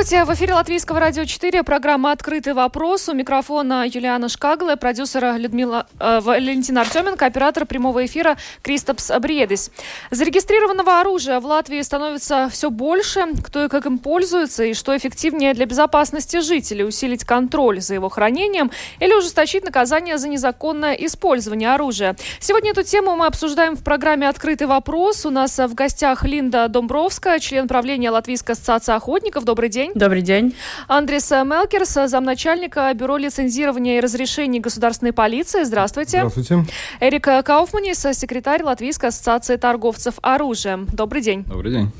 Здравствуйте, в эфире Латвийского радио 4, программа «Открытый вопрос». У микрофона Юлиана Шкагла, продюсера Людмила э, Валентина Артеменко, оператор прямого эфира Кристопс Бредис. Зарегистрированного оружия в Латвии становится все больше. Кто и как им пользуется, и что эффективнее для безопасности жителей, усилить контроль за его хранением или ужесточить наказание за незаконное использование оружия. Сегодня эту тему мы обсуждаем в программе «Открытый вопрос». У нас в гостях Линда Домбровская, член правления Латвийской ассоциации охотников. Добрый Добрый день. Добрый день. Андрес Мелкерс, замначальника Бюро лицензирования и разрешений государственной полиции. Здравствуйте. Здравствуйте. Эрик Кауфманис, секретарь Латвийской ассоциации торговцев оружием. Добрый день. Добрый день.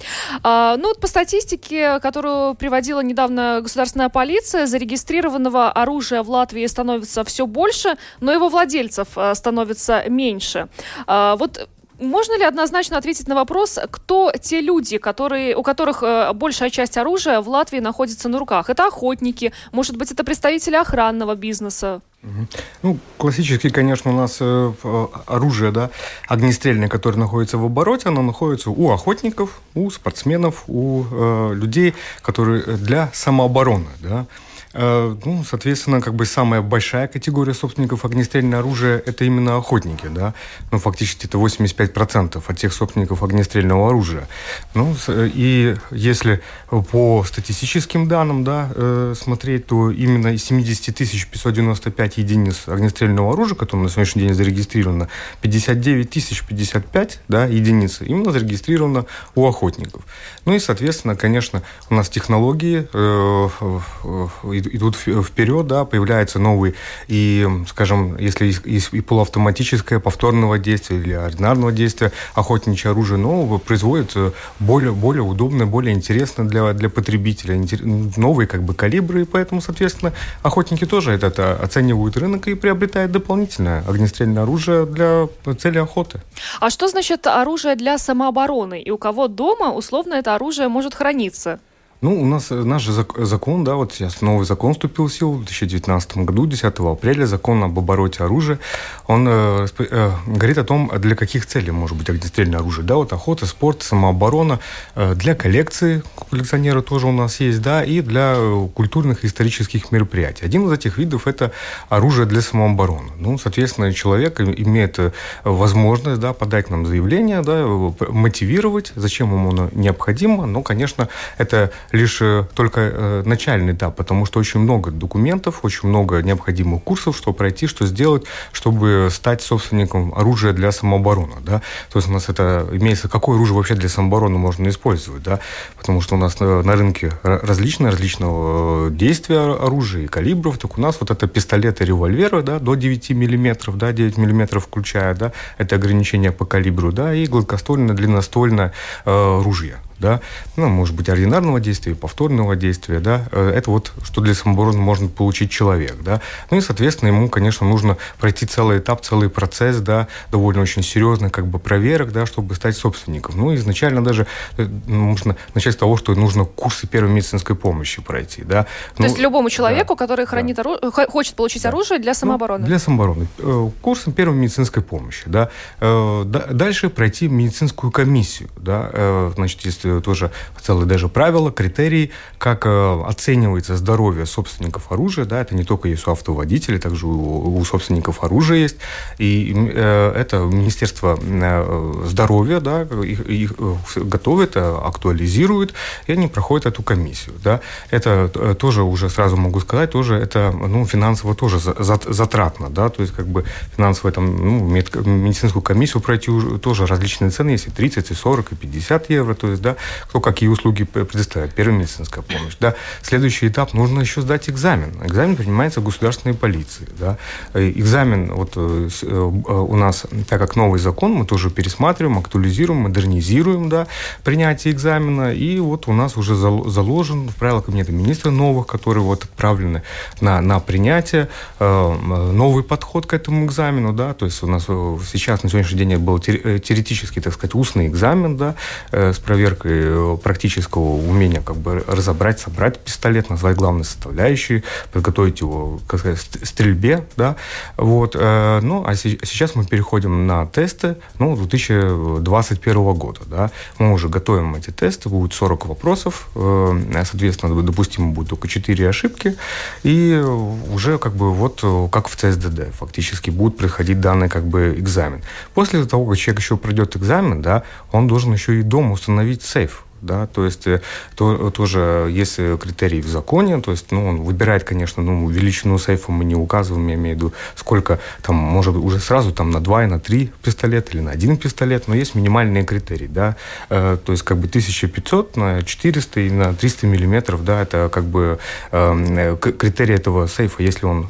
А, ну вот по статистике, которую приводила недавно государственная полиция, зарегистрированного оружия в Латвии становится все больше, но его владельцев а, становится меньше. А, вот можно ли однозначно ответить на вопрос, кто те люди, которые, у которых э, большая часть оружия в Латвии находится на руках? Это охотники, может быть, это представители охранного бизнеса? Ну, классически, конечно, у нас э, оружие, да, огнестрельное, которое находится в обороте, оно находится у охотников, у спортсменов, у э, людей, которые для самообороны, да. Э, ну, соответственно, как бы самая большая категория собственников огнестрельного оружия – это именно охотники, да. Ну, фактически это 85% от тех собственников огнестрельного оружия. Ну, и если по статистическим данным, да, э, смотреть, то именно из 70 595 единиц огнестрельного оружия, которые на сегодняшний день зарегистрировано, 59 055 да, единиц именно зарегистрировано у охотников. Ну и, соответственно, конечно, у нас технологии э, идут вперед, да, появляются новые, и, скажем, если и полуавтоматическое повторного действия или ординарного действия охотничье оружие, но производится более, более удобное, более интересное для, для потребителя, новые как бы калибры, и поэтому, соответственно, охотники тоже это оценивают рынок и приобретают дополнительное огнестрельное оружие для цели охоты. А что значит оружие для самообороны? И у кого дома условно это оружие может храниться? Ну, у нас э, наш закон, да, вот сейчас новый закон вступил в силу в 2019 году, 10 апреля, закон об обороте оружия. Он э, э, говорит о том, для каких целей может быть огнестрельное оружие. Да, вот охота, спорт, самооборона, э, для коллекции, коллекционера тоже у нас есть, да, и для э, культурных и исторических мероприятий. Один из этих видов – это оружие для самообороны. Ну, соответственно, человек имеет возможность, да, подать нам заявление, да, мотивировать, зачем ему оно необходимо, но, конечно, это лишь э, только э, начальный этап, потому что очень много документов, очень много необходимых курсов, что пройти, что сделать, чтобы стать собственником оружия для самообороны. Да? То есть у нас это имеется, какое оружие вообще для самообороны можно использовать, да? потому что у нас на, на рынке различные, различного э, действия оружия и калибров, так у нас вот это пистолеты, револьверы, да, до 9 миллиметров, да, 9 миллиметров включая, да, это ограничение по калибру, да, и гладкоствольное, длинноствольное э, ружье да, ну, может быть, ординарного действия, повторного действия, да, э, это вот что для самообороны может получить человек, да. Ну и, соответственно, ему, конечно, нужно пройти целый этап, целый процесс, да, довольно очень серьезный, как бы, проверок, да, чтобы стать собственником. Ну, изначально даже э, нужно начать с того, что нужно курсы первой медицинской помощи пройти, да. То ну, есть любому человеку, да, который хранит да. оружие, хочет получить да. оружие для самообороны? Ну, для самообороны. Э, курсы первой медицинской помощи, да. Дальше пройти медицинскую комиссию, да, значит, если тоже целые даже правила, критерии, как э, оценивается здоровье собственников оружия. Да, это не только есть у автоводителей, также у, у собственников оружия есть. И э, это Министерство э, здоровья да, их, их готовит, актуализирует, и они проходят эту комиссию. Да. Это тоже уже сразу могу сказать, тоже это ну, финансово тоже затратно. Да, то есть как бы финансово там, ну, медицинскую комиссию пройти уже тоже различные цены, есть и 30, и 40, и 50 евро. То есть, да, кто какие услуги предоставляет, первая медицинская помощь, да. Следующий этап, нужно еще сдать экзамен. Экзамен принимается в государственной полиции, да. Экзамен вот у нас, так как новый закон, мы тоже пересматриваем, актуализируем, модернизируем, да, принятие экзамена, и вот у нас уже заложен в правила кабинета министра новых, которые вот отправлены на, на принятие, новый подход к этому экзамену, да, то есть у нас сейчас на сегодняшний день был теоретический, так сказать, устный экзамен, да, с проверкой практического умения как бы разобрать, собрать пистолет, назвать главные составляющие, подготовить его к стрельбе, да, вот, ну, а сейчас мы переходим на тесты, ну, 2021 года, да, мы уже готовим эти тесты, будет 40 вопросов, соответственно, допустимо будет только 4 ошибки, и уже как бы вот как в ЦСДД фактически будет проходить данный как бы экзамен. После того, как человек еще пройдет экзамен, да, он должен еще и дома установить сейф да, то есть э, то, тоже есть критерии в законе, то есть, ну, он выбирает, конечно, ну, величину сейфа мы не указываем, я имею в виду, сколько там, может уже сразу там на два и на три пистолета или на один пистолет, но есть минимальные критерии, да, э, то есть как бы 1500 на 400 и на 300 миллиметров, да, это как бы э, критерий этого сейфа, если он,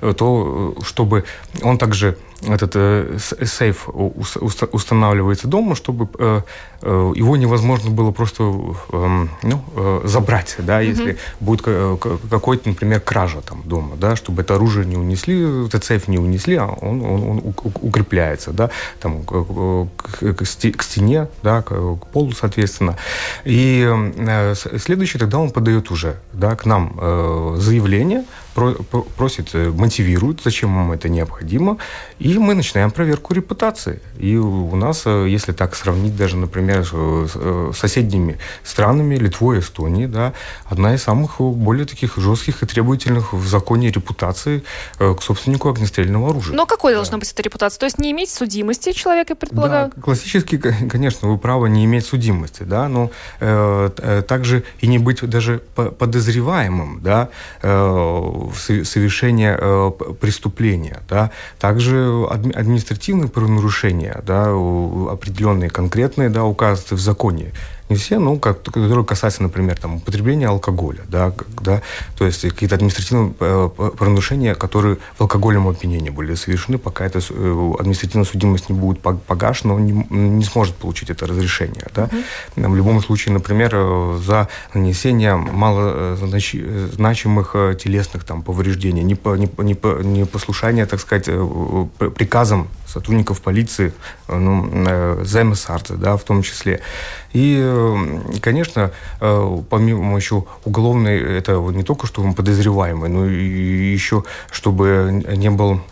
э, то чтобы он также этот э, сейф устанавливается дома, чтобы э, э, его невозможно было просто э, ну, э, забрать, да, mm-hmm. если будет какой-то, например, кража там дома, да, чтобы это оружие не унесли, этот сейф не унесли, а он, он, он укрепляется, да, там к, к, стене, да, к, полу, соответственно. И э, следующий тогда он подает уже, да, к нам э, заявление просит, э, мотивирует, зачем вам это необходимо, и мы начинаем проверку репутации. И у нас, э, если так сравнить даже, например, с э, соседними странами, Литвой, Эстонией, да, одна из самых более таких жестких и требовательных в законе репутации к собственнику огнестрельного оружия. Но какой да. должна быть эта репутация? То есть не иметь судимости человека, предполагаю? Да, классически, конечно, вы правы, не иметь судимости, да, но э, также и не быть даже подозреваемым, да, э, совершения э, преступления. Да. Также административные правонарушения, да, определенные конкретные, да, указываются в законе не все, но как, которые касаются, например, там, употребления алкоголя, да, да, то есть какие-то административные э, правонарушения, которые в алкогольном опьянении были совершены, пока эта э, административная судимость не будет погашена, он не, не сможет получить это разрешение. Да. Mm-hmm. В любом случае, например, э, за нанесение малозначимых телесных там, повреждений, непослушание, так сказать, приказам сотрудников полиции, ну, ЗМСАРЦ, да, в том числе. И, конечно, э, помимо еще уголовной, это не только что он подозреваемый, но и еще, чтобы не был Э,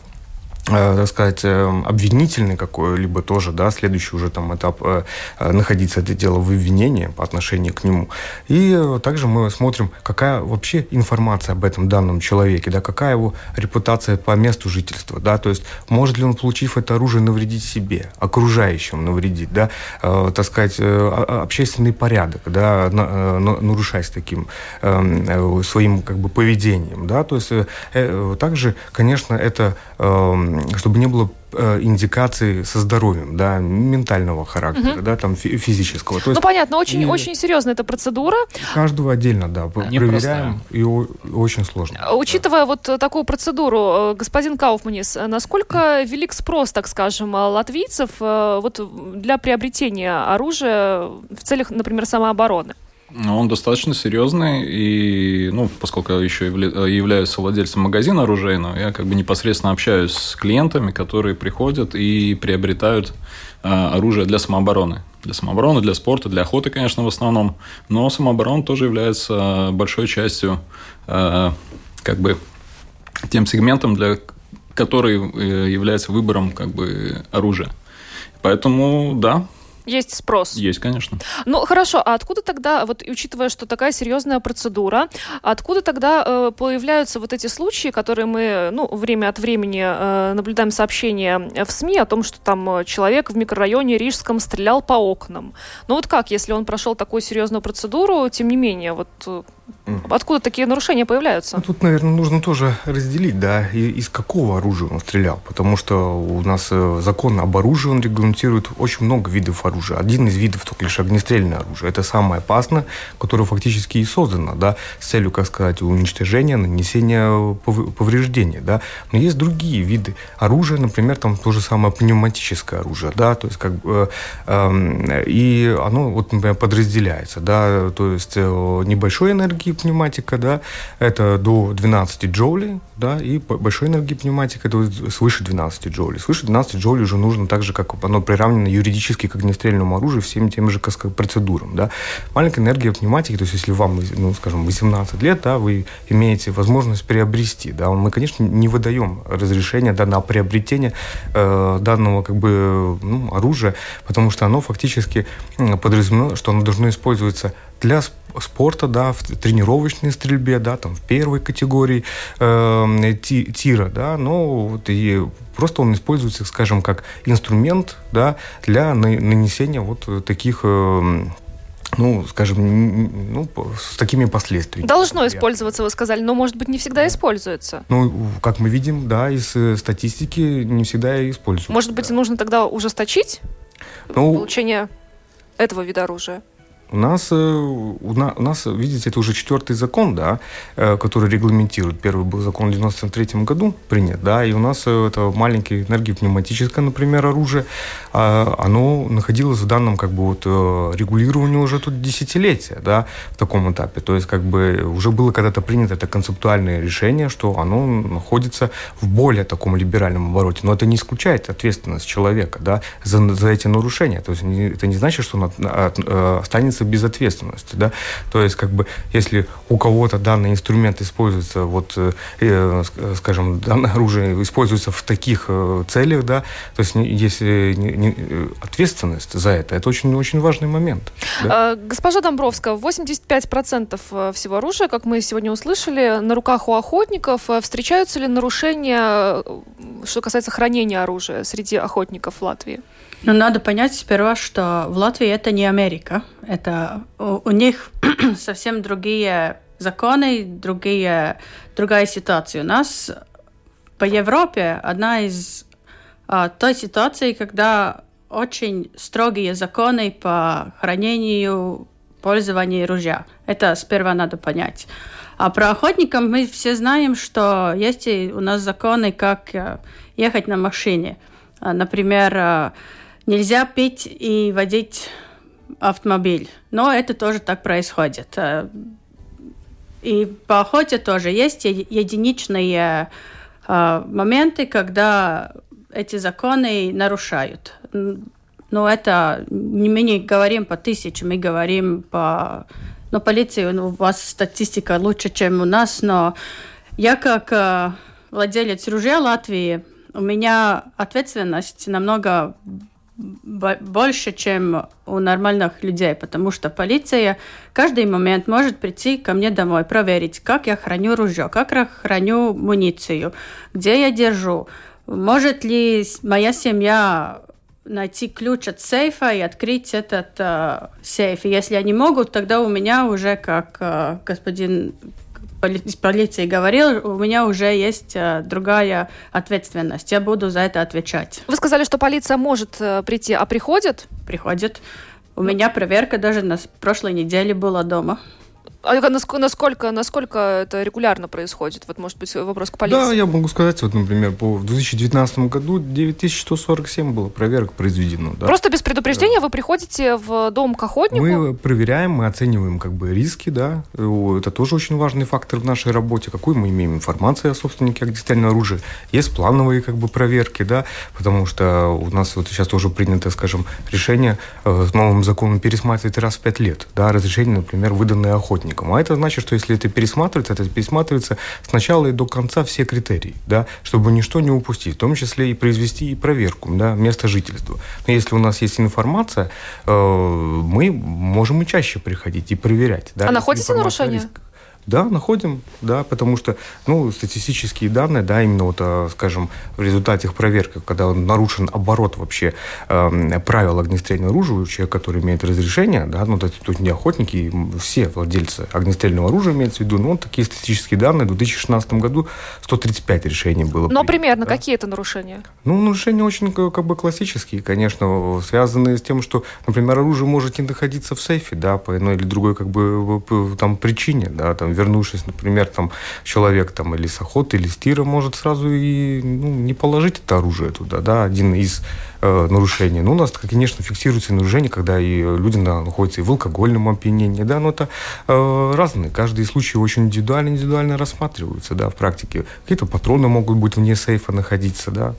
так сказать, э, обвинительный какой-либо тоже, да, следующий уже там этап э, находиться это дело в обвинении по отношению к нему. И также мы смотрим, какая вообще информация об этом данном человеке, да, какая его репутация по месту жительства, да, то есть может ли он, получив это оружие, навредить себе, окружающим навредить, да, э, так сказать, общественный порядок, да, на, нарушать таким э, своим как бы поведением, да, то есть э, также, конечно, это э, чтобы не было э, индикации со здоровьем, да, ментального характера, угу. да, там физического. То есть, ну понятно, очень, и, очень серьезная эта процедура. Каждого отдельно, да, проверяем, и очень сложно. А, учитывая да. вот такую процедуру, э, господин Кауфманис, насколько велик спрос, так скажем, латвийцев э, вот для приобретения оружия в целях, например, самообороны? Он достаточно серьезный, и, ну, поскольку я еще являюсь владельцем магазина оружейного, я как бы непосредственно общаюсь с клиентами, которые приходят и приобретают а, оружие для самообороны. Для самообороны, для спорта, для охоты, конечно, в основном. Но самооборона тоже является большой частью, а, как бы, тем сегментом, для который э, является выбором как бы оружия. Поэтому, да, есть спрос. Есть, конечно. Ну, хорошо, а откуда тогда, вот учитывая, что такая серьезная процедура, откуда тогда э, появляются вот эти случаи, которые мы, ну, время от времени э, наблюдаем сообщения в СМИ о том, что там человек в микрорайоне Рижском стрелял по окнам. Ну вот как, если он прошел такую серьезную процедуру, тем не менее, вот э, Откуда такие нарушения появляются? Ну, тут, наверное, нужно тоже разделить, да, из какого оружия он стрелял. Потому что у нас э, закон об оружии, он регламентирует очень много видов оружия. Один из видов только лишь огнестрельное оружие. Это самое опасное, которое фактически и создано, да, с целью, как сказать, уничтожения, нанесения повреждений, да. Но есть другие виды оружия, например, там то же самое пневматическое оружие, да, то есть как бы, э, э, и оно, вот, например, подразделяется, да, то есть э, небольшой энергии пневматика, да, это до 12 джоулей, да, и большой энергии пневматика это свыше 12 джоулей. Свыше 12 джоулей уже нужно так же, как оно приравнено юридически к огнестрельному оружию, всем тем же процедурам, да. Маленькая энергия пневматики, то есть если вам, ну, скажем, 18 лет, да, вы имеете возможность приобрести, да, мы, конечно, не выдаем разрешение, да, на приобретение э, данного, как бы, ну, оружия, потому что оно фактически подразумевает, что оно должно использоваться для спорта, да, в тренировочной стрельбе, да, там в первой категории э, тира, да, но вот и просто он используется, скажем, как инструмент, да, для нанесения вот таких э, ну, скажем, ну, с такими последствиями. Должно использоваться, вы сказали, но, может быть, не всегда используется. Ну, как мы видим, да, из э, статистики не всегда используется. Может быть, да. нужно тогда ужесточить ну, получение этого вида оружия? У нас, э, у нас, видите, это уже четвертый закон, да, э, который регламентирует. Первый был закон в 93 году принят, да, и у нас э, это маленькое энергопневматическое, например, оружие, а, оно находилось в данном, как бы, вот, регулировании уже тут десятилетия, да, в таком этапе. То есть, как бы, уже было когда-то принято это концептуальное решение, что оно находится в более таком либеральном обороте. Но это не исключает ответственность человека, да, за, за эти нарушения. То есть, это не значит, что он останется находится без ответственности, да, то есть как бы если у кого-то данный инструмент используется, вот, э, э скажем, данное оружие используется в таких э, целях, да, то есть если не, не, э, ответственность за это, это очень-очень важный момент. Да? А, госпожа Домбровская, 85% всего оружия, как мы сегодня услышали, на руках у охотников. Встречаются ли нарушения, что касается хранения оружия среди охотников Латвии? Ну, надо понять сперва, что в Латвии это не Америка. Это у, у них совсем другие законы, другие, другая ситуация. У нас по Европе одна из а, той ситуации, когда очень строгие законы по хранению, пользованию ружья. Это сперва надо понять. А про охотников мы все знаем, что есть у нас законы, как э, ехать на машине. А, например, э, Нельзя пить и водить автомобиль. Но это тоже так происходит. Э, и по охоте тоже есть единичные э, моменты, когда эти законы нарушают. Но это мы не говорим по тысячам, мы говорим по... Ну, полиции, ну, у вас статистика лучше, чем у нас, но я как э, владелец ружья Латвии, у меня ответственность намного больше, чем у нормальных людей, потому что полиция каждый момент может прийти ко мне домой, проверить, как я храню ружье, как я храню муницию, где я держу, может ли моя семья найти ключ от сейфа и открыть этот э, сейф. И если они могут, тогда у меня уже, как э, господин из полиции говорил, у меня уже есть э, другая ответственность. Я буду за это отвечать. Вы сказали, что полиция может э, прийти, а приходит? Приходит. У меня проверка даже на прошлой неделе была дома. А насколько, насколько это регулярно происходит? Вот, может быть, вопрос к полиции. Да, я могу сказать, вот, например, по, в 2019 году 9147 было проверок произведено. Да. Просто без предупреждения да. вы приходите в дом к охотнику? Мы проверяем, мы оцениваем как бы риски, да. Это тоже очень важный фактор в нашей работе. Какую мы имеем информацию о собственнике огнестрельного оружия. Есть плановые как бы проверки, да, потому что у нас вот сейчас тоже принято, скажем, решение э, с новым законом пересматривать раз в пять лет, да, разрешение, например, выданное охотнику работникам. А это значит, что если это пересматривается, это пересматривается сначала и до конца все критерии, да, чтобы ничто не упустить, в том числе и произвести и проверку да, места жительства. Но если у нас есть информация, э, мы можем и чаще приходить и проверять. Да, а находите нарушения? Да, находим, да, потому что, ну, статистические данные, да, именно вот, э, скажем, в результате их проверки, когда нарушен оборот вообще э, правил огнестрельного оружия у человека, который имеет разрешение, да, ну, это тут не охотники, все владельцы огнестрельного оружия имеется в виду, ну, вот такие статистические данные, в 2016 году 135 решений было. Но принято, примерно да? какие это нарушения? Ну, нарушения очень как бы классические, конечно, связанные с тем, что, например, оружие может не находиться в сейфе, да, по одной или другой как бы там причине, да, там вернувшись, например, там человек там или с охоты, или с тира может сразу и ну, не положить это оружие туда, да, один из э, нарушений. Ну, у нас, конечно, фиксируются нарушения, когда и люди находятся и в алкогольном опьянении, да, но это э, разные. Каждый случай очень индивидуально, индивидуально рассматриваются, да, в практике. Какие-то патроны могут быть вне сейфа находиться, да.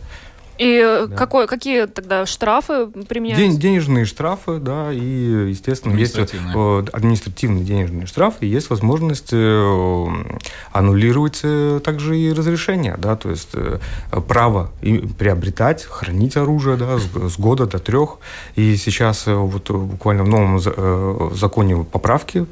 И э, да. какой, какие тогда штрафы применяются? День, денежные штрафы, да, и, естественно, есть э, административные денежные штрафы, и есть возможность э, аннулировать также и разрешение, да, то есть право приобретать, хранить оружие, да, с, с года до трех. И сейчас вот буквально в новом законе поправки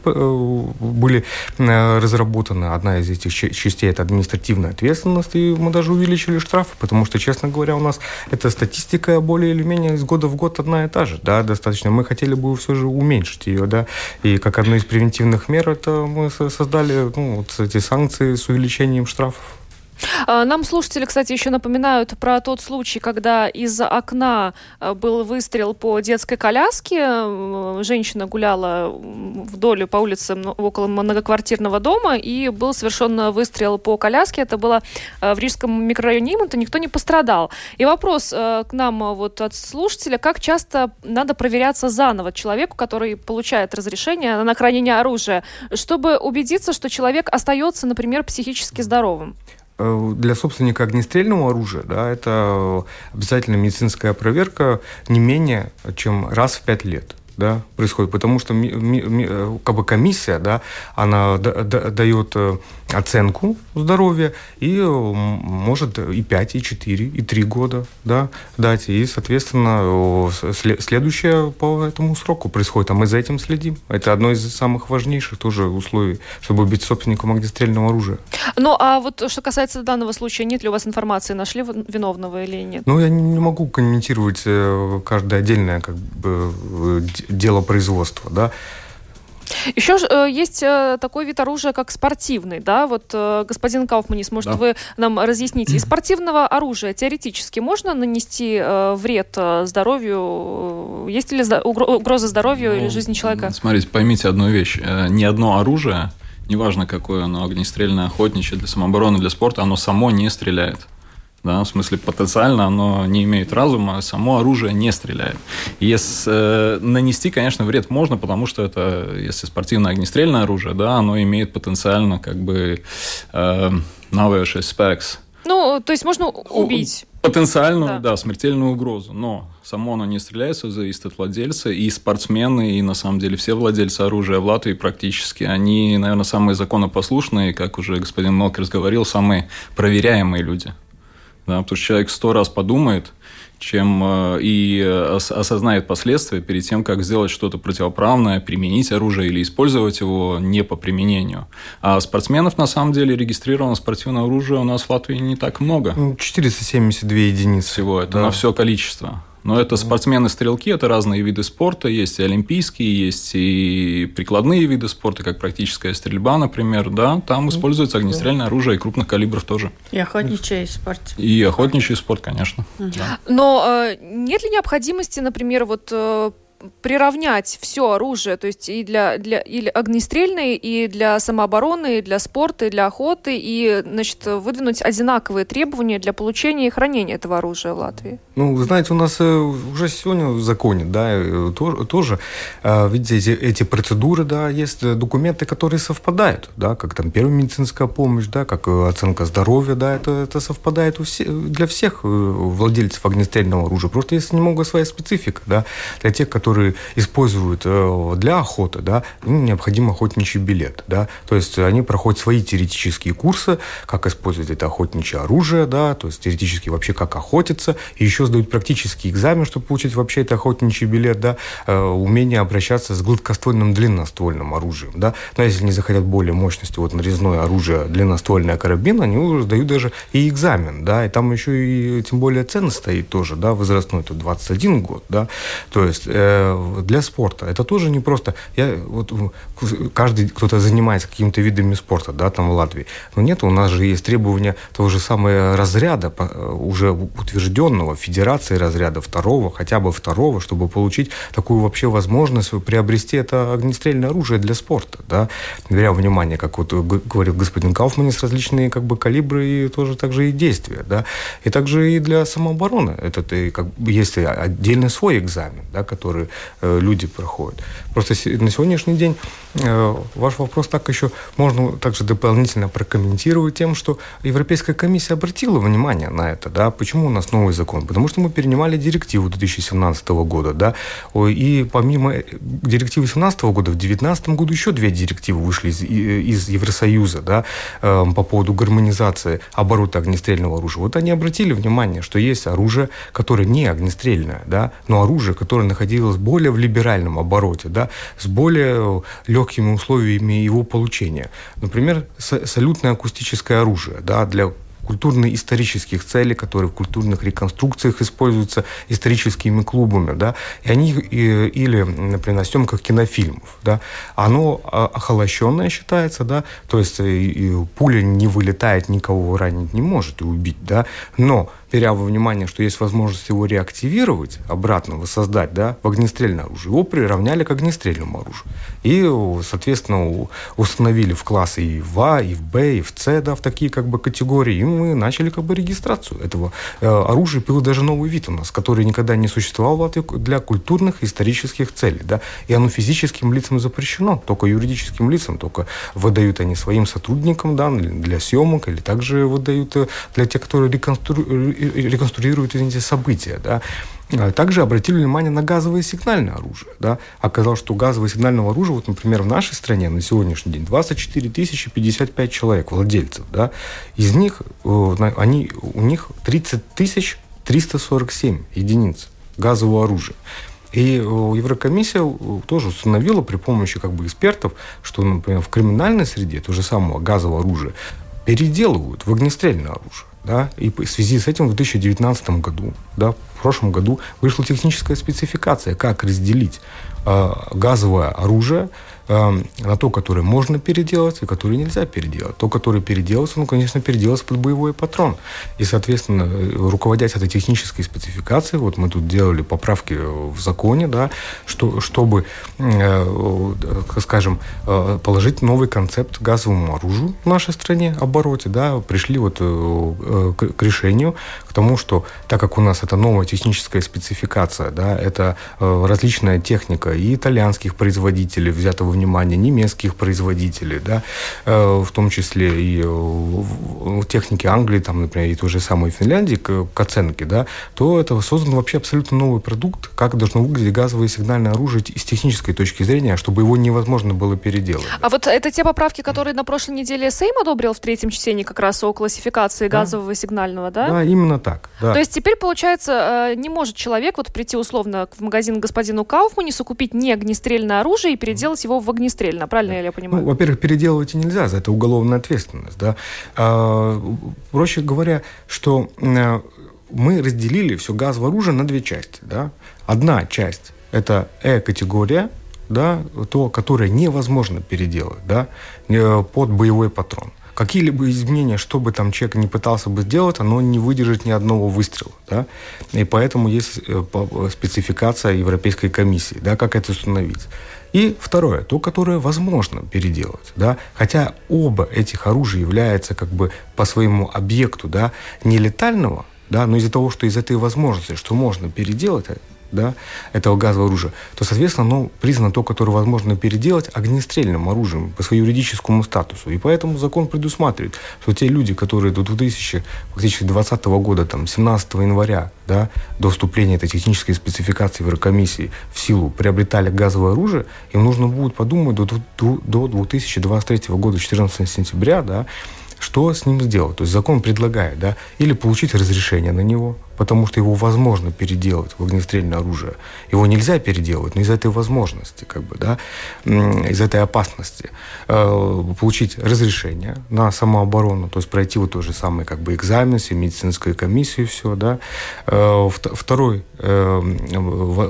были разработаны. Одна из этих частей – это административная ответственность, и мы даже увеличили штрафы, потому что, честно говоря, у нас эта статистика более или менее из года в год одна и та же, да, достаточно. Мы хотели бы все же уменьшить ее, да, и как одну из превентивных мер это мы создали ну, вот эти санкции с увеличением штрафов. А, нам слушатели, кстати, еще напоминают про тот случай, когда из окна а, был выстрел по детской коляске. Женщина гуляла вдоль по улице около многоквартирного дома, и был совершен выстрел по коляске. Это было а, в Рижском микрорайоне Имонта, никто не пострадал. И вопрос к нам вот от слушателя, как часто надо проверяться заново человеку, который получает разрешение на хранение оружия, чтобы убедиться, что человек остается, например, психически здоровым? Э, для собственника огнестрельного оружия да, это обязательно медицинская проверка не менее чем раз в пять лет да, происходит, потому что ми, ми, ми, э, как бы комиссия, да, она дает э, оценку здоровья и может и 5, и 4, и 3 года да, дать. И, соответственно, следующее по этому сроку происходит. А мы за этим следим. Это одно из самых важнейших тоже условий, чтобы быть собственником огнестрельного оружия. Ну, а вот что касается данного случая, нет ли у вас информации, нашли виновного или нет? Ну, я не могу комментировать э, каждое отдельное как бы, э, дело производства, да. Еще э, есть э, такой вид оружия, как спортивный, да, вот э, господин Кауфманис, может, да. вы нам разъясните, из спортивного оружия теоретически можно нанести э, вред э, здоровью, есть ли угроза здоровью ну, или жизни человека? Смотрите, поймите одну вещь, ни одно оружие, неважно какое оно, огнестрельное, охотничье, для самообороны, для спорта, оно само не стреляет. Да, в смысле, потенциально оно не имеет разума, само оружие не стреляет. Если э, нанести, конечно, вред можно, потому что это, если спортивное огнестрельное оружие, да, оно имеет потенциально как бы э, навешать спекс. Ну, то есть можно убить. Потенциальную, да. да, смертельную угрозу. Но само оно не стреляет, все зависит от владельца. И спортсмены, и на самом деле все владельцы оружия в Латвии практически, они, наверное, самые законопослушные, как уже господин Мелкерс говорил, самые проверяемые люди да, потому что человек сто раз подумает, чем э, и осознает последствия перед тем, как сделать что-то противоправное, применить оружие или использовать его не по применению. А спортсменов, на самом деле, регистрировано спортивное оружие у нас в Латвии не так много. 472 единицы. Всего, это да. на все количество. Но это спортсмены-стрелки, это разные виды спорта. Есть и олимпийские, есть и прикладные виды спорта, как практическая стрельба, например. Да, там используется огнестрельное оружие и крупных калибров тоже. И охотничий спорт. И охотничий спорт, конечно. Да. Но э, нет ли необходимости, например, вот э, приравнять все оружие, то есть и для, для или огнестрельные, и для самообороны, и для спорта, и для охоты, и значит, выдвинуть одинаковые требования для получения и хранения этого оружия в Латвии? Ну, знаете, у нас э, уже сегодня в законе, да, э, тоже, э, видите, эти, эти процедуры, да, есть документы, которые совпадают, да, как там первая медицинская помощь, да, как оценка здоровья, да, это, это совпадает у все, для всех владельцев огнестрельного оружия. Просто есть немного своя специфика, да, для тех, которые используют для охоты, да, им необходим охотничий билет, да, то есть они проходят свои теоретические курсы, как использовать это охотничье оружие, да, то есть теоретически вообще как охотиться, и еще сдают практический экзамен, чтобы получить вообще это охотничий билет, да, э, умение обращаться с гладкоствольным длинноствольным оружием, да. Но если не захотят более мощности, вот нарезное оружие, длинноствольная карабин, они уже сдают даже и экзамен, да, и там еще и тем более цена стоит тоже, да, возрастной, это 21 год, да, то есть э, для спорта это тоже не просто, я вот каждый кто-то занимается какими-то видами спорта, да, там в Латвии, но нет, у нас же есть требования того же самого разряда уже утвержденного Федерации разряда второго, хотя бы второго, чтобы получить такую вообще возможность приобрести это огнестрельное оружие для спорта, да, беря внимание, как вот говорил господин Кауфманис, различные как бы калибры и тоже также и действия, да, и также и для самообороны. Это и как есть отдельный свой экзамен, да, который э, люди проходят. Просто на сегодняшний день э, ваш вопрос так еще можно также дополнительно прокомментировать тем, что Европейская комиссия обратила внимание на это, да, почему у нас новый закон, потому что мы перенимали директиву 2017 года, да, и помимо э, директивы 2017 года в 2019 году еще две директивы вышли из, из Евросоюза, да, по поводу гармонизации оборота огнестрельного оружия. Вот они обратили внимание, что есть оружие, которое не огнестрельное, да, но оружие, которое находилось более в либеральном обороте, да, с более легкими условиями его получения. Например, салютное акустическое оружие да, для культурно-исторических целей, которые в культурных реконструкциях используются историческими клубами, да, и они или, например, на съемках кинофильмов, да, оно а, охолощенное считается, да, то есть пуля не вылетает, никого ранить не может и убить, да, но беря во внимание, что есть возможность его реактивировать, обратно воссоздать, да, в огнестрельное оружие, его приравняли к огнестрельному оружию. И, соответственно, установили в классы и в А, и в Б, и в С, да, в такие как бы категории, и мы начали как бы регистрацию этого э, оружия. Был даже новый вид у нас, который никогда не существовал в Латвии для культурных, исторических целей, да, и оно физическим лицам запрещено, только юридическим лицам, только выдают они своим сотрудникам, да, для съемок, или также выдают э, для тех, которые реконструируют реконструируют эти события. Да. А также обратили внимание на газовое сигнальное оружие. Да. Оказалось, что газовое сигнальное оружие, вот, например, в нашей стране на сегодняшний день 24 тысячи 55 человек, владельцев. Да. Из них, э, они, у них 30 тысяч 347 единиц газового оружия. И э, Еврокомиссия э, тоже установила при помощи как бы, экспертов, что, например, в криминальной среде то же самое газовое оружие переделывают в огнестрельное оружие. Да, и в связи с этим в 2019 году, да, в прошлом году вышла техническая спецификация, как разделить э, газовое оружие На то, которое можно переделать и которое нельзя переделать. То, которое переделывается, ну, конечно, переделывается под боевой патрон. И, соответственно, э, руководясь этой технической спецификацией, вот мы тут делали поправки в законе, да, что, чтобы, э, скажем, э, положить новый концепт газовому оружию в нашей стране, обороте, да, пришли вот к решению, к тому, что так как у нас это новая техническая спецификация, да, это различная техника и итальянских производителей, взятого в внимание немецких производителей, да, э, в том числе и в технике Англии, там, например, и той же самой Финляндии к, к оценке, да, то это создан вообще абсолютно новый продукт, как должно выглядеть газовое сигнальное оружие с технической точки зрения, чтобы его невозможно было переделать. А вот это те поправки, которые на прошлой неделе Сейм одобрил в третьем чтении как раз о классификации да. газового сигнального, да? Да, именно так. Да. То есть теперь, получается, э, не может человек вот прийти условно в магазин господину Кауфманису, купить не огнестрельное оружие и переделать его в в огнестрельно, правильно я понимаю? Ну, во-первых, переделывать нельзя, за это уголовная ответственность. Да? А, проще говоря, что э, мы разделили все газовое оружие на две части. Да? Одна часть – это Э-категория, да, то, которое невозможно переделать да, под боевой патрон какие-либо изменения, что бы там человек не пытался бы сделать, оно не выдержит ни одного выстрела. Да? И поэтому есть э, спецификация Европейской комиссии, да, как это установить. И второе, то, которое возможно переделать. Да? Хотя оба этих оружия являются как бы по своему объекту да, не летального, да, но из-за того, что из этой возможности, что можно переделать, да, этого газового оружия, то, соответственно, оно признано то, которое возможно переделать огнестрельным оружием по своему юридическому статусу. И поэтому закон предусматривает, что те люди, которые до 2020 года, там, 17 января, да, до вступления этой технической спецификации Еврокомиссии в силу приобретали газовое оружие, им нужно будет подумать до, до 2023 года, 14 сентября, да, что с ним сделать? То есть закон предлагает, да, или получить разрешение на него, потому что его возможно переделать в огнестрельное оружие. Его нельзя переделать, но из этой возможности, как бы, да, из этой опасности э, получить разрешение на самооборону, то есть пройти вот тот же самый как бы экзамен, медицинскую комиссию, все, да. Э, второй э,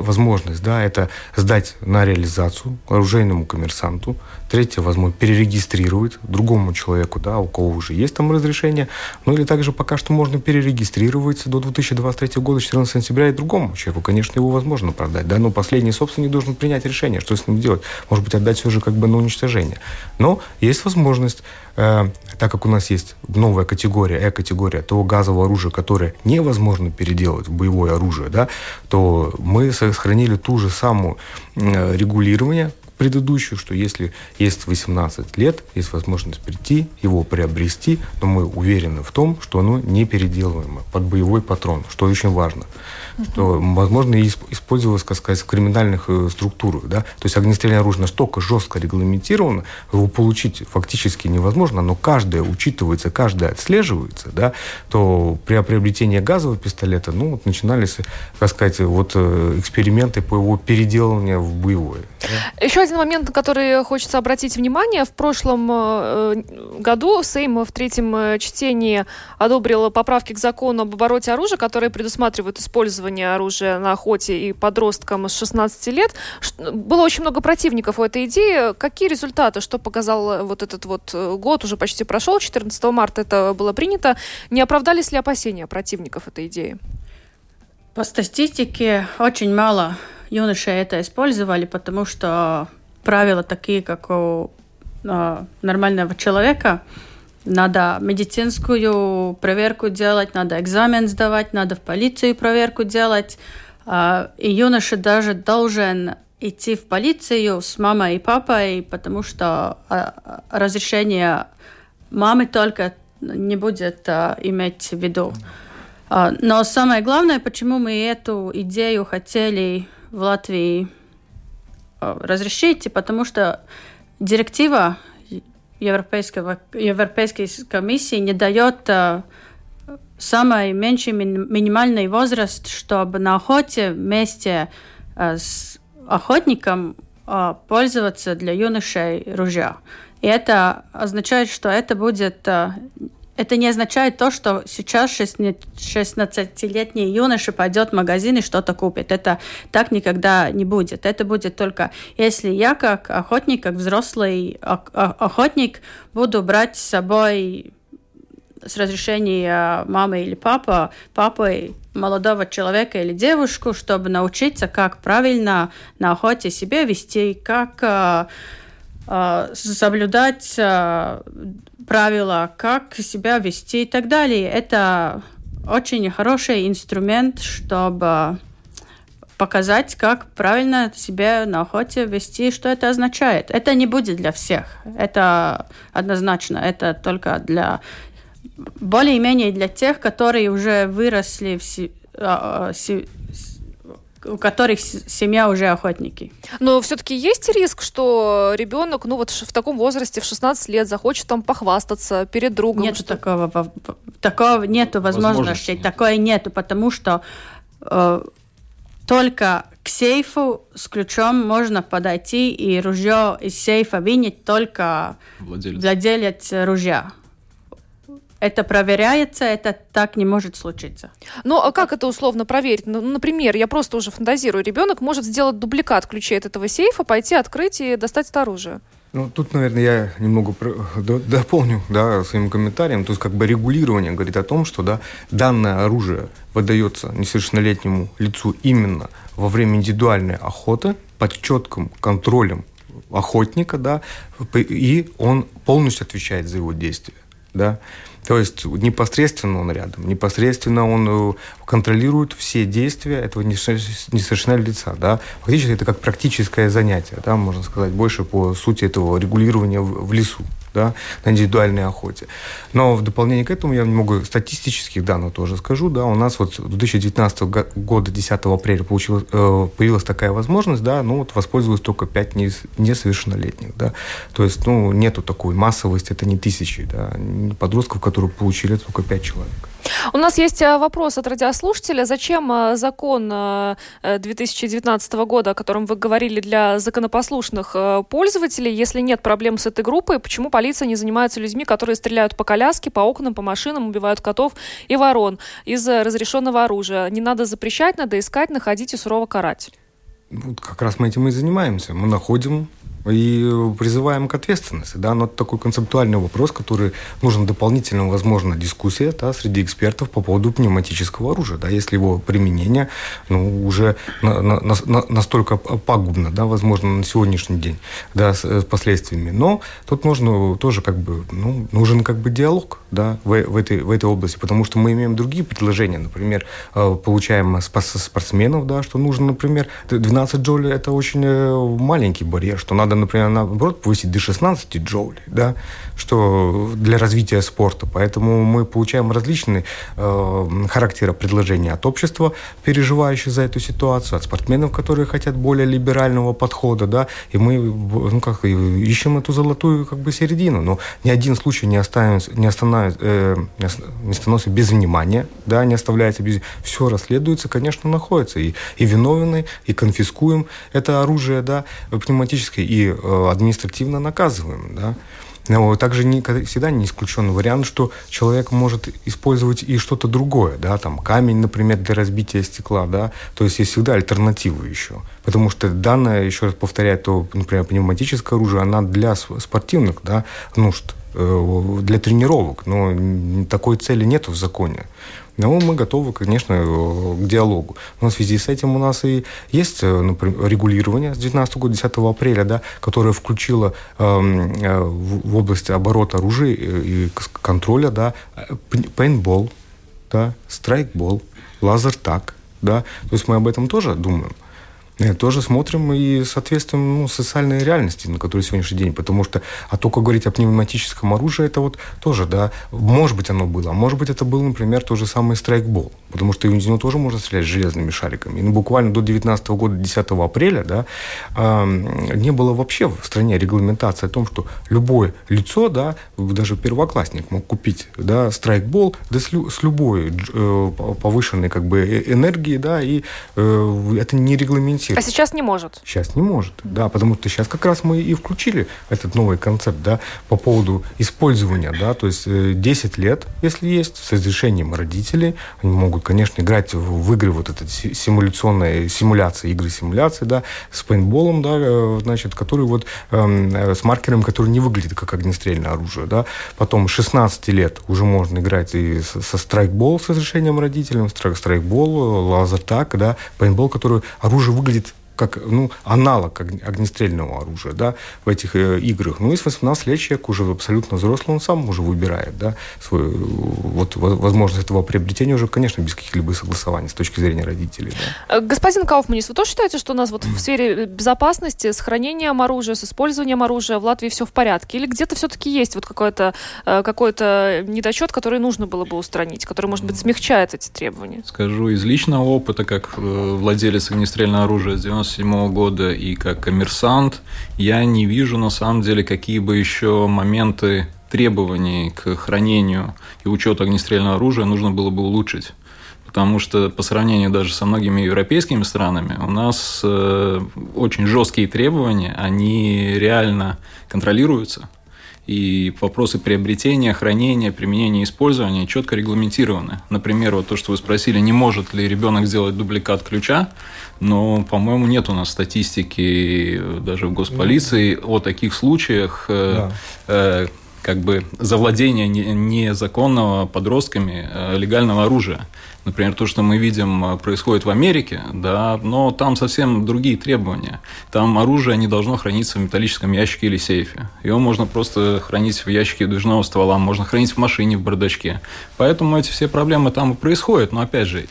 возможность, да, это сдать на реализацию оружейному коммерсанту. Третье, возможно, перерегистрировать другому человеку, да, у кого уже есть там разрешение. Ну или также пока что можно перерегистрировать до 2020 2023 года, 14 сентября, и другому человеку. Конечно, его возможно продать, да, но последний собственник должен принять решение, что с ним делать. Может быть, отдать все же как бы на уничтожение. Но есть возможность, э, так как у нас есть новая категория, э-категория того газового оружия, которое невозможно переделать в боевое оружие, да, то мы сохранили ту же самую э, регулирование, предыдущую, что если есть 18 лет, есть возможность прийти, его приобрести, но мы уверены в том, что оно не переделываемо под боевой патрон, что очень важно что, возможно, и использовалось, как сказать, в криминальных э, структурах. Да? То есть огнестрельное оружие настолько жестко регламентировано, его получить фактически невозможно, но каждое учитывается, каждое отслеживается, да, то при приобретении газового пистолета, ну, вот начинались, как сказать, вот э, эксперименты по его переделыванию в боевое. Да? Еще один момент, на который хочется обратить внимание. В прошлом э, году Сейм в третьем чтении одобрил поправки к закону об обороте оружия, которые предусматривают использование оружия на охоте и подросткам с 16 лет. Было очень много противников у этой идеи. Какие результаты? Что показал э, вот этот вот э, год? Уже почти прошел. 14 марта это было принято. Не оправдались ли опасения противников этой идеи? По статистике очень мало юношей это использовали, потому что правила такие, как у э, нормального человека – надо медицинскую проверку делать, надо экзамен сдавать, надо в полицию проверку делать. А, и юноша даже должен идти в полицию с мамой и папой, потому что а, разрешение мамы только не будет а, иметь в виду. Но самое главное, почему мы эту идею хотели в Латвии разрешить, потому что директива Европейского, Европейской комиссии не дает э, самый меньший минимальный возраст, чтобы на охоте вместе э, с охотником э, пользоваться для юношей ружья. И это означает, что это будет это не означает то, что сейчас 16-летний юноша пойдет в магазин и что-то купит. Это так никогда не будет. Это будет только, если я как охотник, как взрослый охотник буду брать с собой с разрешения мамы или папа, папы молодого человека или девушку, чтобы научиться, как правильно на охоте себя вести, как э, соблюдать э, правила, как себя вести и так далее. Это очень хороший инструмент, чтобы показать, как правильно себя на охоте вести, что это означает. Это не будет для всех. Это однозначно. Это только для более-менее для тех, которые уже выросли в, а, у которых семья уже охотники. Но все-таки есть риск, что ребенок, ну вот в таком возрасте, в 16 лет, захочет там похвастаться перед другом? Нет такого, такого нету возможности, такое нету, потому что э, только к сейфу с ключом можно подойти и ружье из сейфа вынять только владелец, владелец ружья это проверяется, это так не может случиться. Ну, а как это условно проверить? Ну, например, я просто уже фантазирую, ребенок может сделать дубликат ключей от этого сейфа, пойти открыть и достать это оружие. Ну, тут, наверное, я немного дополню да, своим комментарием. То есть, как бы регулирование говорит о том, что да, данное оружие выдается несовершеннолетнему лицу именно во время индивидуальной охоты под четким контролем охотника, да, и он полностью отвечает за его действия. Да? То есть непосредственно он рядом, непосредственно он э, контролирует все действия этого несовершеннолетнего лица. Да? Фактически это как практическое занятие, да, можно сказать, больше по сути этого регулирования в, в лесу. Да, на индивидуальной охоте. Но в дополнение к этому я могу статистических данных тоже скажу, да, у нас вот 2019 года, 10 апреля, получилось, э, появилась такая возможность, да, ну вот воспользовалось только 5 несовершеннолетних, да, то есть, ну, нету такой массовости, это не тысячи, да, подростков, которые получили только 5 человек. У нас есть э, вопрос от радиослушателя. Зачем э, закон 2019 года, о котором вы говорили, для законопослушных пользователей, если нет проблем с этой группой, почему полиция не занимается людьми, которые стреляют по коляске, по окнам, по машинам, убивают котов и ворон из разрешенного оружия? Не надо запрещать, надо искать, находить и сурово карать. Вот как раз мы этим и занимаемся. Мы находим и призываем к ответственности. Да? Но это такой концептуальный вопрос, который нужен дополнительно, возможно, дискуссия да, среди экспертов по поводу пневматического оружия. Да? Если его применение ну, уже на, на, на, настолько пагубно, да, возможно, на сегодняшний день да, с, с последствиями. Но тут нужно тоже как бы, ну, нужен как бы диалог да, в, в, этой, в этой области, потому что мы имеем другие предложения. Например, э, получаем спортсменов, да, что нужно, например, 12 джоулей – это очень э, маленький барьер, что надо, например, наоборот, повысить до 16 джоулей, да, что для развития спорта. Поэтому мы получаем различные э, характера предложения от общества, переживающих за эту ситуацию, от спортсменов, которые хотят более либерального подхода, да, и мы ну, как, ищем эту золотую как бы середину. Но ни один случай не, оставим, не, останов, э, не становится без внимания, да, не оставляется без... Все расследуется, конечно, находится. И, и виновный, и конфискуем это оружие, да, пневматическое, и э, административно наказываем, да. Но также не, всегда не исключен вариант, что человек может использовать и что-то другое, да, там камень, например, для разбития стекла, да, то есть есть всегда альтернативы еще. Потому что данное, еще раз повторяю, то, например, пневматическое оружие, она для спортивных да, нужд, э, для тренировок, но такой цели нет в законе. Но мы готовы, конечно, к диалогу. Но в связи с этим у нас и есть э, например, регулирование с 19 года, 10 апреля, да, которое включило эм, э, в область оборота оружия и контроля да, пейнтбол, да, страйкбол, лазертаг. Да? То есть мы об этом тоже думаем тоже смотрим и соответствуем ну, социальной реальности, на которой сегодняшний день. Потому что, а только говорить о пневматическом оружии, это вот тоже, да, может быть оно было, а может быть это был, например, тот же самый страйкбол. Потому что из него тоже можно стрелять железными шариками. И ну, буквально до 19 года, 10 апреля, да, э, не было вообще в стране регламентации о том, что любое лицо, да, даже первоклассник мог купить, да, страйкбол да, с, лю, с любой э, повышенной как бы э, энергией, да, и э, это не регламентировано финансировать. А сейчас не может? Сейчас не может, да, потому что сейчас как раз мы и включили этот новый концепт, да, по поводу использования, да, то есть 10 э, лет, если есть, с разрешением родителей, они могут, конечно, играть в, игры вот этой симуляционной симуляции, игры симуляции, да, с пейнтболом, да, э, значит, который вот эм, э, с маркером, который не выглядит как огнестрельное оружие, да, потом 16 лет уже можно играть и со, страйкбол с разрешением родителей, страйкбол, лазертак, да, пейнтбол, который оружие выглядит как ну, аналог огнестрельного оружия да, в этих э, играх. Ну и с 18 лет человек уже абсолютно взрослый, он сам уже выбирает да, свой, вот, возможность этого приобретения уже, конечно, без каких-либо согласований с точки зрения родителей. Да. Э, господин Кауфманис, вы тоже считаете, что у нас вот в сфере безопасности с хранением оружия, с использованием оружия в Латвии все в порядке? Или где-то все-таки есть вот какой-то э, какой недочет, который нужно было бы устранить, который, может быть, смягчает эти требования? Скажу из личного опыта, как владелец огнестрельного оружия с 90 1997 года и как коммерсант, я не вижу на самом деле какие бы еще моменты требований к хранению и учету огнестрельного оружия нужно было бы улучшить. Потому что по сравнению даже со многими европейскими странами у нас э, очень жесткие требования, они реально контролируются и вопросы приобретения, хранения, применения, использования четко регламентированы. Например, вот то, что вы спросили, не может ли ребенок сделать дубликат ключа, но, по-моему, нет у нас статистики даже в госполиции о таких случаях. Э, да. Как бы завладения незаконного подростками э, легального оружия. Например, то, что мы видим э, происходит в Америке, да, но там совсем другие требования. Там оружие не должно храниться в металлическом ящике или сейфе. Его можно просто хранить в ящике движного ствола, можно хранить в машине, в бардачке. Поэтому эти все проблемы там и происходят. Но опять же,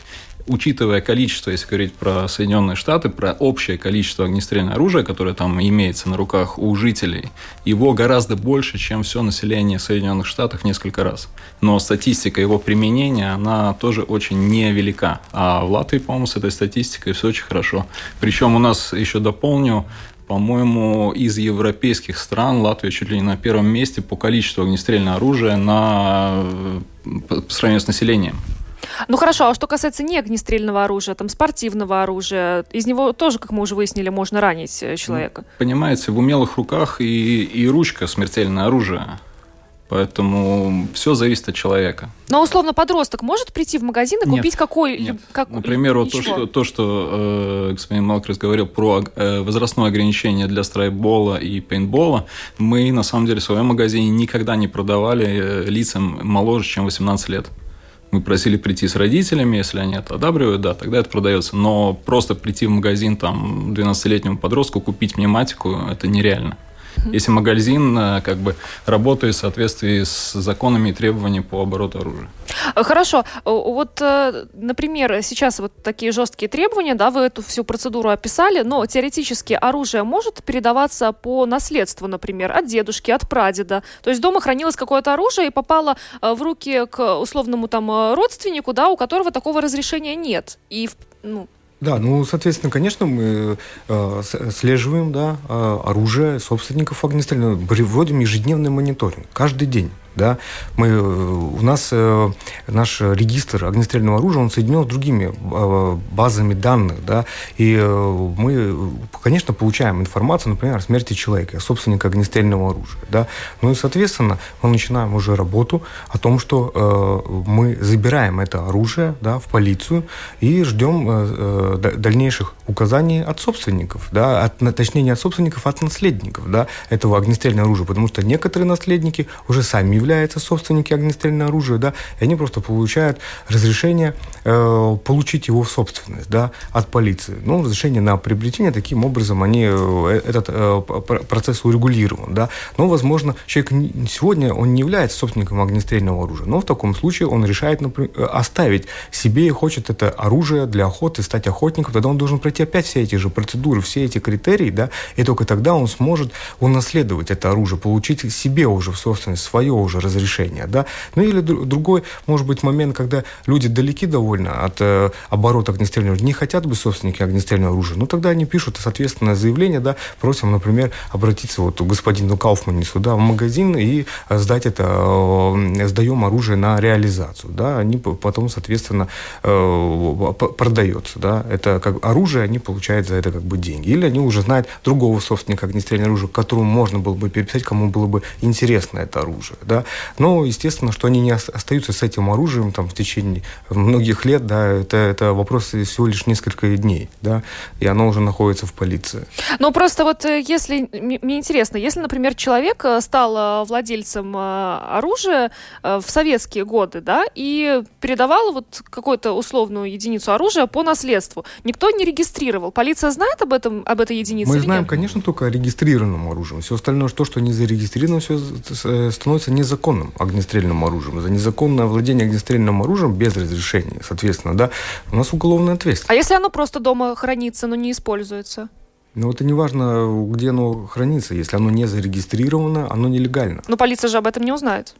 учитывая количество, если говорить про Соединенные Штаты, про общее количество огнестрельного оружия, которое там имеется на руках у жителей, его гораздо больше, чем все население Соединенных Штатов несколько раз. Но статистика его применения, она тоже очень невелика. А в Латвии, по-моему, с этой статистикой все очень хорошо. Причем у нас, еще дополню, по-моему, из европейских стран Латвия чуть ли не на первом месте по количеству огнестрельного оружия на... по сравнению с населением. Ну хорошо, а что касается не огнестрельного оружия, там спортивного оружия, из него тоже, как мы уже выяснили, можно ранить э, человека. Понимаете, в умелых руках и, и ручка смертельное оружие. Поэтому все зависит от человека. Но условно подросток может прийти в магазин и нет, купить какой нет. Как, Например, вот то, что, то, что э, господин Малкрис говорил про э, возрастное ограничение для страйкбола и пейнтбола, мы на самом деле в своем магазине никогда не продавали э, лицам моложе, чем 18 лет. Мы просили прийти с родителями, если они это одабривают, да, тогда это продается. Но просто прийти в магазин там 12-летнему подростку, купить пневматику, это нереально если магазин э, как бы работает в соответствии с законами и требованиями по обороту оружия. Хорошо. Вот, э, например, сейчас вот такие жесткие требования, да, вы эту всю процедуру описали, но теоретически оружие может передаваться по наследству, например, от дедушки, от прадеда. То есть дома хранилось какое-то оружие и попало э, в руки к условному там родственнику, да, у которого такого разрешения нет. И ну, да, ну, соответственно, конечно, мы э, слеживаем да, э, оружие собственников огнестрельного, проводим ежедневный мониторинг, каждый день да, мы, э, у нас э, наш регистр огнестрельного оружия, он соединен с другими э, базами данных, да, и э, мы, конечно, получаем информацию, например, о смерти человека, собственника огнестрельного оружия, да, ну и, соответственно, мы начинаем уже работу о том, что э, мы забираем это оружие, да, в полицию и ждем э, э дальнейших указаний от собственников, да, от, точнее, не от собственников, а от наследников, да, этого огнестрельного оружия, потому что некоторые наследники уже сами являются собственники огнестрельного оружия, да, и они просто получают разрешение э, получить его в собственность, да, от полиции. Ну, разрешение на приобретение, таким образом они, э, этот э, процесс урегулирован, да. Но, возможно, человек сегодня, он не является собственником огнестрельного оружия, но в таком случае он решает, например, оставить себе и хочет это оружие для охоты, стать охотником, тогда он должен пройти опять все эти же процедуры, все эти критерии, да, и только тогда он сможет унаследовать это оружие, получить себе уже в собственность свое уже разрешение, да. Ну или другой, может быть, момент, когда люди далеки довольно от э, оборота огнестрельного оружия, не хотят быть собственники огнестрельного оружия, ну тогда они пишут, соответственно, заявление, да, просим, например, обратиться вот к господину Кауфманису, да, в магазин и сдать это, э, сдаем оружие на реализацию, да, они потом, соответственно, э, продается, да, это как оружие, они получают за это как бы деньги. Или они уже знают другого собственника огнестрельного оружия, которому можно было бы переписать, кому было бы интересно это оружие, да, но, естественно, что они не остаются с этим оружием там, в течение многих лет, да, это, это вопрос всего лишь несколько дней, да, и оно уже находится в полиции. Ну, просто вот э, если, мне интересно, если, например, человек э, стал э, владельцем оружия в советские годы, да, и передавал вот какую-то условную единицу оружия по наследству, никто не регистрировал. Полиция знает об этом, об этой единице? Мы знаем, конечно, только о регистрированном оружии. Все остальное, то, что не зарегистрировано, все становится незаконным огнестрельным оружием. За незаконное владение огнестрельным оружием без разрешения, соответственно, да, у нас уголовная ответственность. А если оно просто дома хранится, но не используется? Ну, это не важно, где оно хранится. Если оно не зарегистрировано, оно нелегально. Но полиция же об этом не узнает.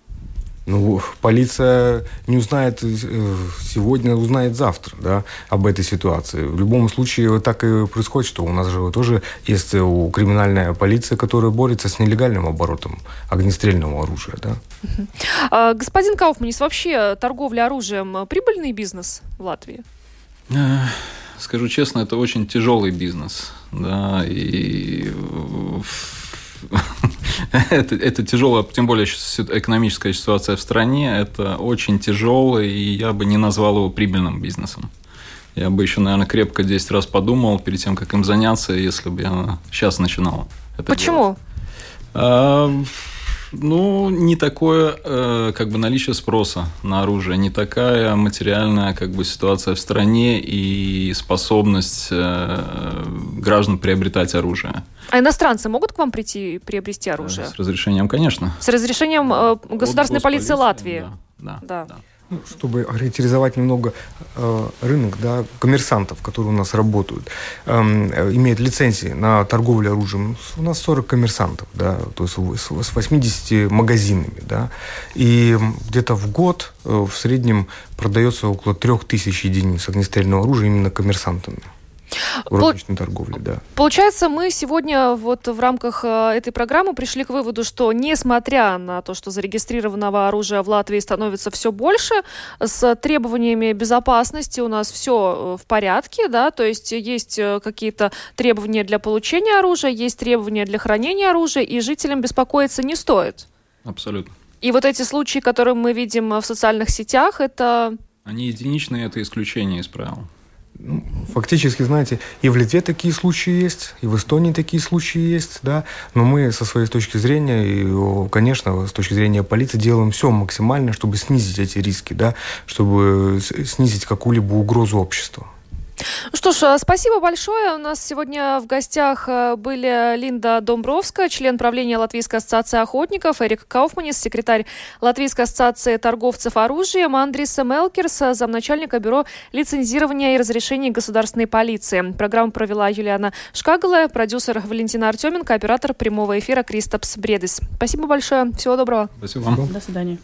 Ну, полиция не узнает э, сегодня, узнает завтра, да, об этой ситуации. В любом случае так и происходит, что у нас же тоже есть у криминальная полиция, которая борется с нелегальным оборотом огнестрельного оружия, да. А, господин Кауфманис, вообще торговля оружием прибыльный бизнес в Латвии? Э, скажу честно, это очень тяжелый бизнес, да, и это, это тяжело, тем более экономическая ситуация в стране, это очень тяжело, и я бы не назвал его прибыльным бизнесом. Я бы еще, наверное, крепко 10 раз подумал перед тем, как им заняться, если бы я сейчас начинал. Это Почему? Делать. Ну, не такое э, как бы наличие спроса на оружие, не такая материальная как бы ситуация в стране и способность э, граждан приобретать оружие. А иностранцы могут к вам прийти и приобрести оружие? С разрешением, конечно. С разрешением э, государственной полиции Латвии? Да, да, да. да. Ну, чтобы характеризовать немного э, рынок да, коммерсантов, которые у нас работают, эм, э, имеют лицензии на торговлю оружием. У нас 40 коммерсантов, да, то есть с 80 магазинами. Да, и где-то в год э, в среднем продается около 3000 единиц огнестрельного оружия именно коммерсантами в розничной торговле, да. Получается, мы сегодня вот в рамках э, этой программы пришли к выводу, что несмотря на то, что зарегистрированного оружия в Латвии становится все больше, с требованиями безопасности у нас все э, в порядке, да, то есть есть э, какие-то требования для получения оружия, есть требования для хранения оружия, и жителям беспокоиться не стоит. Абсолютно. И вот эти случаи, которые мы видим в социальных сетях, это... Они единичные, это исключение из правил. Ну, фактически, знаете, и в Литве такие случаи есть, и в Эстонии такие случаи есть, да, но мы со своей точки зрения, и, конечно, с точки зрения полиции делаем все максимально, чтобы снизить эти риски, да, чтобы снизить какую-либо угрозу обществу. Ну что ж, э, спасибо большое. У нас сегодня в гостях э, были Линда Домбровская, член правления Латвийской ассоциации охотников, Эрик Кауфманис, секретарь Латвийской ассоциации торговцев оружием, Андриса Мелкерс, замначальника бюро лицензирования и разрешений государственной полиции. Программу провела Юлиана Шкагала, продюсер Валентина Артеменко, оператор прямого эфира Кристопс Бредес. Спасибо большое. Всего доброго. Спасибо вам. До свидания.